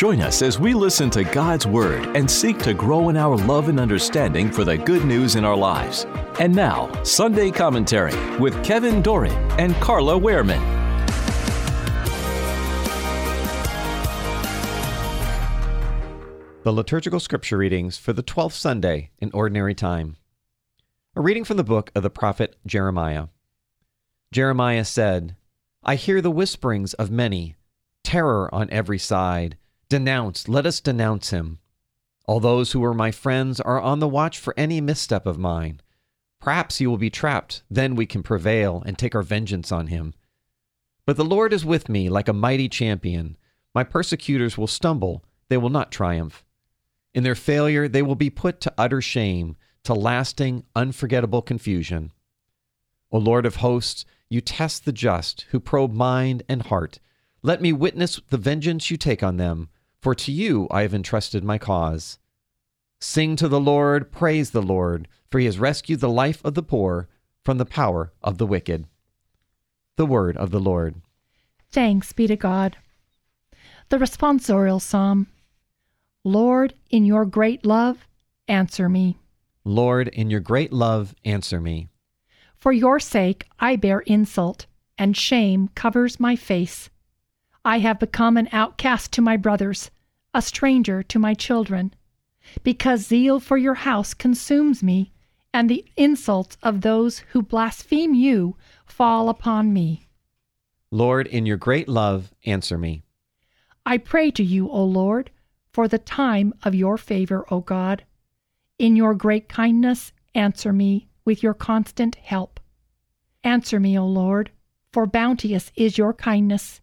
Join us as we listen to God's Word and seek to grow in our love and understanding for the good news in our lives. And now, Sunday Commentary with Kevin Doran and Carla Wehrman. The liturgical scripture readings for the 12th Sunday in Ordinary Time. A reading from the book of the prophet Jeremiah. Jeremiah said, I hear the whisperings of many, terror on every side. Denounce, let us denounce him. All those who were my friends are on the watch for any misstep of mine. Perhaps he will be trapped, then we can prevail and take our vengeance on him. But the Lord is with me like a mighty champion. My persecutors will stumble, they will not triumph. In their failure, they will be put to utter shame, to lasting, unforgettable confusion. O Lord of hosts, you test the just who probe mind and heart. Let me witness the vengeance you take on them, for to you I have entrusted my cause. Sing to the Lord, praise the Lord, for he has rescued the life of the poor from the power of the wicked. The word of the Lord. Thanks be to God. The responsorial psalm Lord, in your great love, answer me. Lord, in your great love, answer me. For your sake I bear insult, and shame covers my face. I have become an outcast to my brothers, a stranger to my children. Because zeal for your house consumes me, and the insults of those who blaspheme you fall upon me. Lord, in your great love, answer me. I pray to you, O Lord, for the time of your favor, O God. In your great kindness, answer me with your constant help. Answer me, O Lord, for bounteous is your kindness.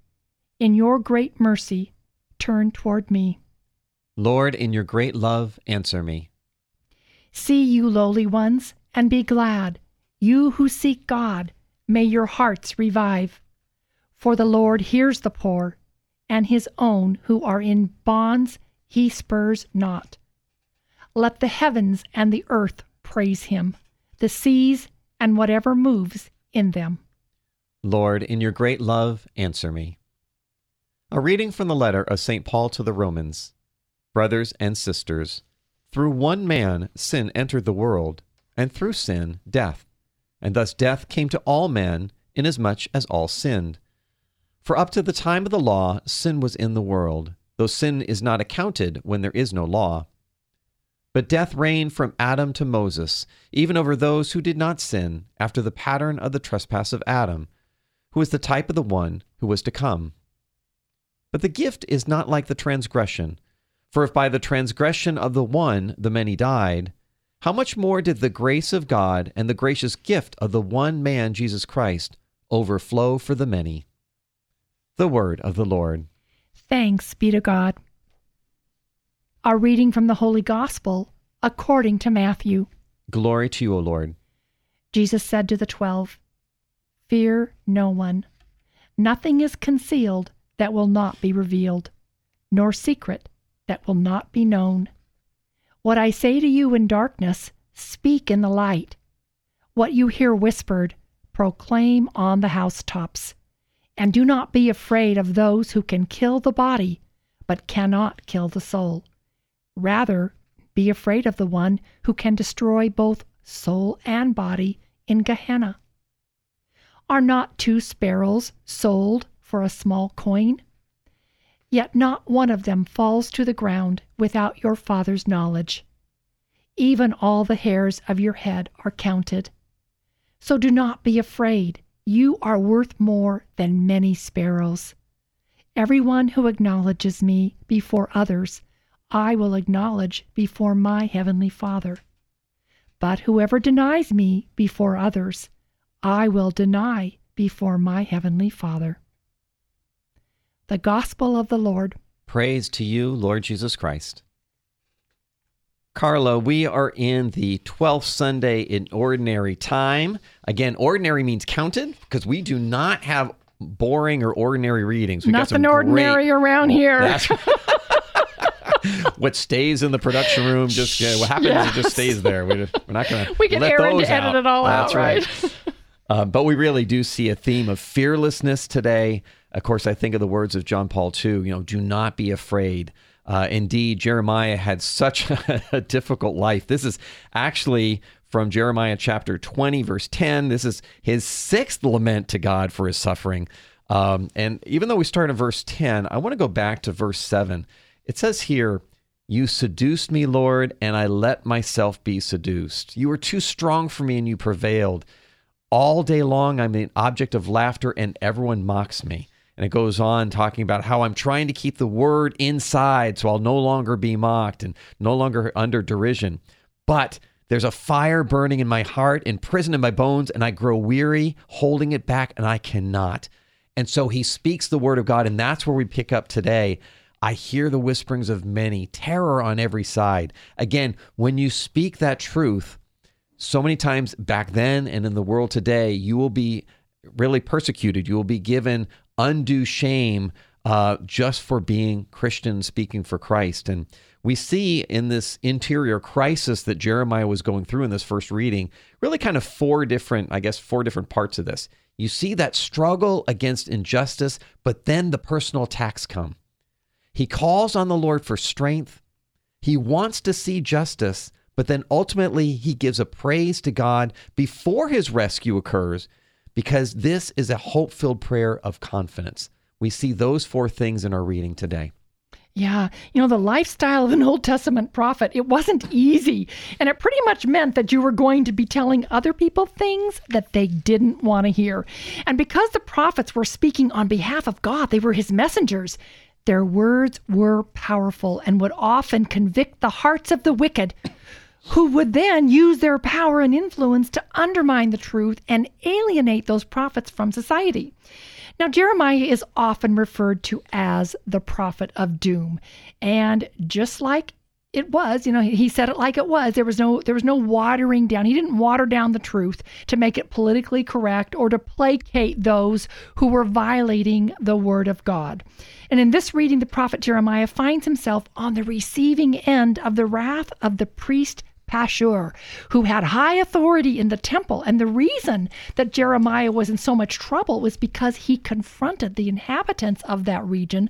In your great mercy, turn toward me. Lord, in your great love, answer me. See, you lowly ones, and be glad. You who seek God, may your hearts revive. For the Lord hears the poor, and his own who are in bonds he spurs not. Let the heavens and the earth praise him, the seas and whatever moves in them. Lord, in your great love, answer me. A reading from the letter of St. Paul to the Romans. Brothers and sisters, through one man sin entered the world, and through sin death. And thus death came to all men, inasmuch as all sinned. For up to the time of the law, sin was in the world, though sin is not accounted when there is no law. But death reigned from Adam to Moses, even over those who did not sin, after the pattern of the trespass of Adam, who is the type of the one who was to come. But the gift is not like the transgression. For if by the transgression of the one the many died, how much more did the grace of God and the gracious gift of the one man Jesus Christ overflow for the many? The word of the Lord. Thanks be to God. Our reading from the Holy Gospel according to Matthew. Glory to you, O Lord. Jesus said to the twelve, Fear no one. Nothing is concealed that will not be revealed, nor secret that will not be known. What I say to you in darkness, speak in the light. What you hear whispered, proclaim on the housetops. And do not be afraid of those who can kill the body, but cannot kill the soul. Rather, be afraid of the one who can destroy both soul and body in Gehenna. Are not two sparrows sold for a small coin? Yet not one of them falls to the ground without your Father's knowledge. Even all the hairs of your head are counted. So do not be afraid. You are worth more than many sparrows. Everyone who acknowledges me before others, I will acknowledge before my heavenly Father. But whoever denies me before others, I will deny before my heavenly Father. The Gospel of the Lord. Praise to you, Lord Jesus Christ. Carla, we are in the 12th Sunday in Ordinary Time. Again, ordinary means counted because we do not have boring or ordinary readings. We Nothing ordinary great, around here. What stays in the production room just uh, what happens yes. it just stays there. We, are not going to we can let those edit out. it all That's out, right? right. uh, but we really do see a theme of fearlessness today. Of course, I think of the words of John Paul II. You know, do not be afraid. Uh, indeed, Jeremiah had such a difficult life. This is actually from Jeremiah chapter 20, verse 10. This is his sixth lament to God for his suffering. Um, and even though we start in verse 10, I want to go back to verse 7. It says here, You seduced me, Lord, and I let myself be seduced. You were too strong for me and you prevailed. All day long, I'm an object of laughter and everyone mocks me. And it goes on talking about how I'm trying to keep the word inside so I'll no longer be mocked and no longer under derision. But there's a fire burning in my heart, imprisoned in my bones, and I grow weary holding it back, and I cannot. And so he speaks the word of God, and that's where we pick up today. I hear the whisperings of many, terror on every side. Again, when you speak that truth, so many times back then and in the world today, you will be really persecuted. You will be given undue shame uh, just for being Christian, speaking for Christ. And we see in this interior crisis that Jeremiah was going through in this first reading, really kind of four different, I guess, four different parts of this. You see that struggle against injustice, but then the personal attacks come. He calls on the Lord for strength. He wants to see justice, but then ultimately he gives a praise to God before his rescue occurs because this is a hope filled prayer of confidence. We see those four things in our reading today. Yeah, you know, the lifestyle of an Old Testament prophet, it wasn't easy. And it pretty much meant that you were going to be telling other people things that they didn't want to hear. And because the prophets were speaking on behalf of God, they were his messengers, their words were powerful and would often convict the hearts of the wicked, who would then use their power and influence to undermine the truth and alienate those prophets from society. Now, Jeremiah is often referred to as the prophet of doom. And just like it was, you know, he said it like it was. There was no there was no watering down. He didn't water down the truth to make it politically correct or to placate those who were violating the word of God. And in this reading, the prophet Jeremiah finds himself on the receiving end of the wrath of the priest Pashur, who had high authority in the temple. And the reason that Jeremiah was in so much trouble was because he confronted the inhabitants of that region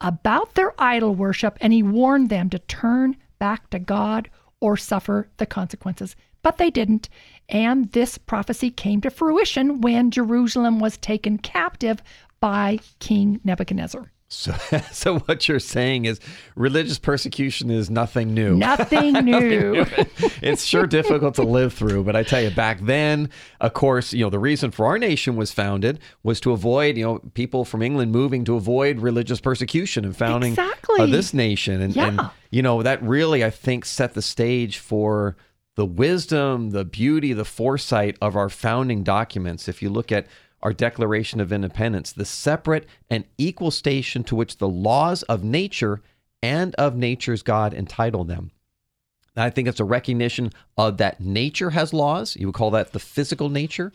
about their idol worship and he warned them to turn back to God or suffer the consequences. But they didn't. And this prophecy came to fruition when Jerusalem was taken captive by King Nebuchadnezzar. So, so what you're saying is religious persecution is nothing new. Nothing new. it's sure difficult to live through, but I tell you, back then, of course, you know, the reason for our nation was founded was to avoid, you know, people from England moving to avoid religious persecution and founding exactly. uh, this nation. And, yeah. and, you know, that really, I think, set the stage for the wisdom, the beauty, the foresight of our founding documents. If you look at our Declaration of Independence, the separate and equal station to which the laws of nature and of nature's God entitle them. I think it's a recognition of that nature has laws. You would call that the physical nature.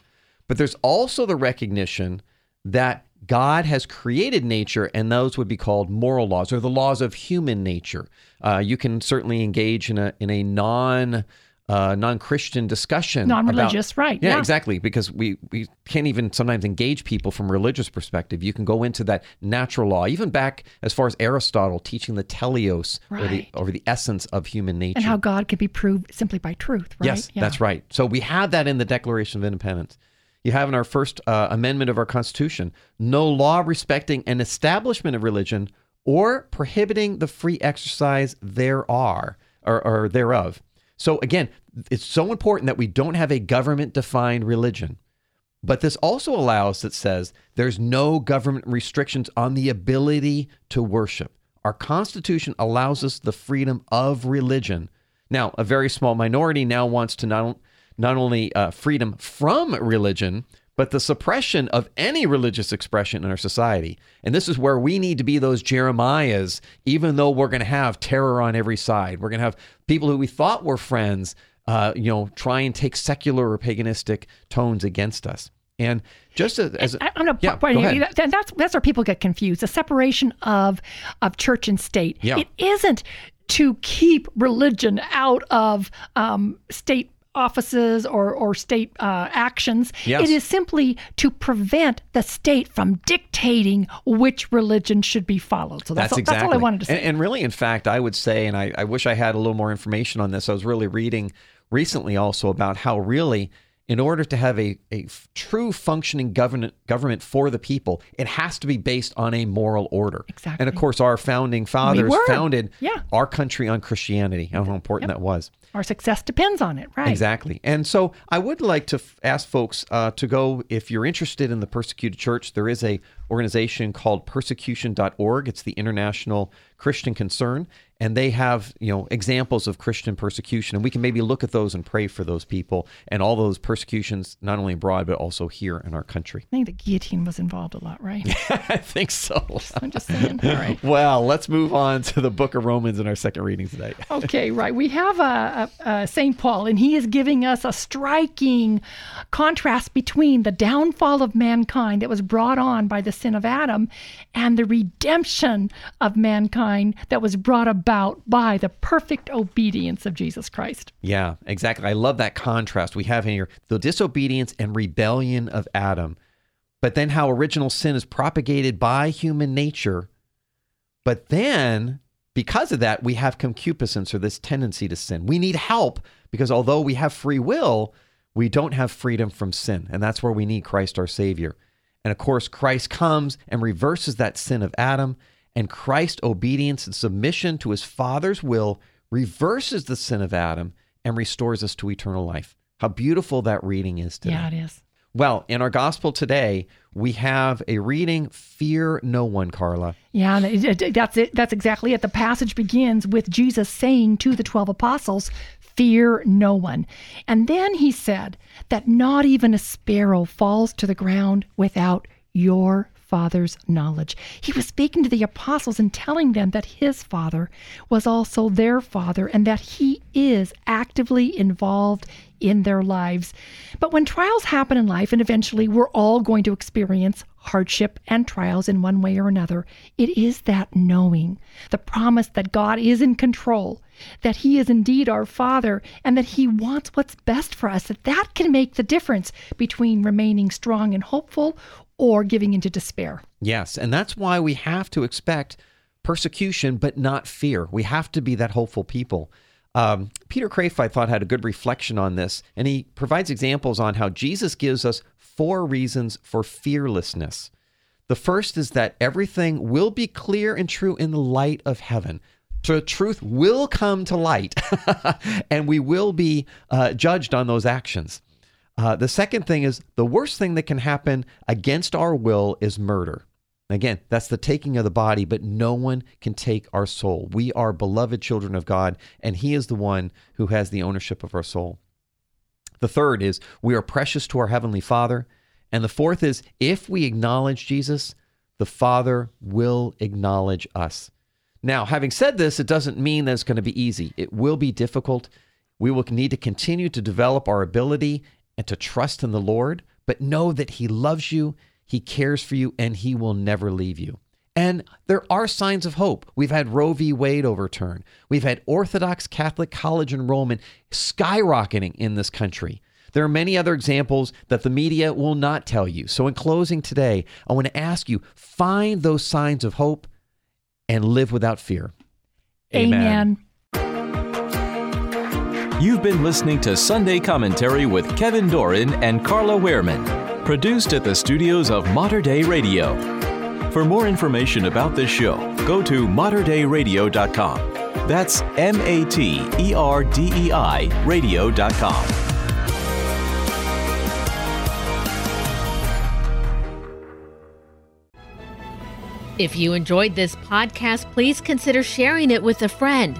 But there's also the recognition that God has created nature, and those would be called moral laws or the laws of human nature. Uh, you can certainly engage in a in a non uh, non-Christian discussion, non-religious, about, right? Yeah, yeah, exactly. Because we we can't even sometimes engage people from religious perspective. You can go into that natural law, even back as far as Aristotle teaching the telos right. or the or the essence of human nature, and how God can be proved simply by truth. Right? Yes, yeah. that's right. So we have that in the Declaration of Independence. You have in our first uh, amendment of our Constitution no law respecting an establishment of religion or prohibiting the free exercise there are or, or thereof. So again, it's so important that we don't have a government defined religion. But this also allows, it says, there's no government restrictions on the ability to worship. Our Constitution allows us the freedom of religion. Now, a very small minority now wants to not, not only uh, freedom from religion, but the suppression of any religious expression in our society. And this is where we need to be those Jeremiahs, even though we're going to have terror on every side. We're going to have people who we thought were friends, uh, you know, try and take secular or paganistic tones against us. And just as, as I, I'm gonna yeah, point go you- that's that's where people get confused. The separation of of church and state. Yeah. It isn't to keep religion out of um, state offices or or state uh, actions. Yes. It is simply to prevent the state from dictating which religion should be followed. So that's, That's all, exactly. that's all I wanted to say. And, and really, in fact, I would say, and I, I wish I had a little more information on this. I was really reading recently also about how really, in order to have a, a true functioning government government for the people, it has to be based on a moral order. Exactly. And of course, our founding fathers were. founded Yeah. our country on Christianity. How important that was. Our success depends on it, right? Exactly. And so I would like to f- ask folks uh, to go, if you're interested in the persecuted church, there is a organization called persecution.org. It's the International Christian Concern. And they have, you know, examples of Christian persecution. And we can maybe look at those and pray for those people and all those persecutions, not only abroad, but also here in our country. I think the guillotine was involved a lot, right? I think so. I'm just saying. All right. Well, let's move on to the book of Romans in our second reading today. Okay, right. We have a, uh, uh, St. Paul, and he is giving us a striking contrast between the downfall of mankind that was brought on by the sin of Adam and the redemption of mankind that was brought about by the perfect obedience of Jesus Christ. Yeah, exactly. I love that contrast we have here the disobedience and rebellion of Adam, but then how original sin is propagated by human nature. But then, because of that, we have concupiscence or this tendency to sin. We need help because although we have free will, we don't have freedom from sin. And that's where we need Christ our Savior. And of course, Christ comes and reverses that sin of Adam, and Christ's obedience and submission to his Father's will reverses the sin of Adam and restores us to eternal life. How beautiful that reading is today. Yeah, it is. Well, in our gospel today, we have a reading, Fear No One, Carla. Yeah, and it- it- that's it. That's exactly it. The passage begins with Jesus saying to the 12 apostles, Fear no one. And then he said that not even a sparrow falls to the ground without your Father's knowledge. He was speaking to the apostles and telling them that his Father was also their Father and that he is actively involved in their lives. But when trials happen in life, and eventually we're all going to experience hardship and trials in one way or another, it is that knowing, the promise that God is in control, that He is indeed our Father, and that He wants what's best for us, that that can make the difference between remaining strong and hopeful or giving into despair. Yes, and that's why we have to expect persecution, but not fear. We have to be that hopeful people. Um, Peter Kreeft, I thought, had a good reflection on this, and he provides examples on how Jesus gives us four reasons for fearlessness. The first is that everything will be clear and true in the light of heaven. So truth will come to light, and we will be uh, judged on those actions. Uh, the second thing is the worst thing that can happen against our will is murder. Again, that's the taking of the body, but no one can take our soul. We are beloved children of God, and He is the one who has the ownership of our soul. The third is we are precious to our Heavenly Father. And the fourth is if we acknowledge Jesus, the Father will acknowledge us. Now, having said this, it doesn't mean that it's going to be easy. It will be difficult. We will need to continue to develop our ability and to trust in the Lord, but know that He loves you, He cares for you, and He will never leave you. And there are signs of hope. We've had Roe v. Wade overturned. We've had Orthodox Catholic college enrollment skyrocketing in this country. There are many other examples that the media will not tell you. So, in closing today, I want to ask you find those signs of hope and live without fear. Amen. You've been listening to Sunday Commentary with Kevin Doran and Carla Wehrman, produced at the studios of Mater Dei Radio. For more information about this show, go to materdeiradio.com. That's M A T E R D E I radio.com. If you enjoyed this podcast, please consider sharing it with a friend.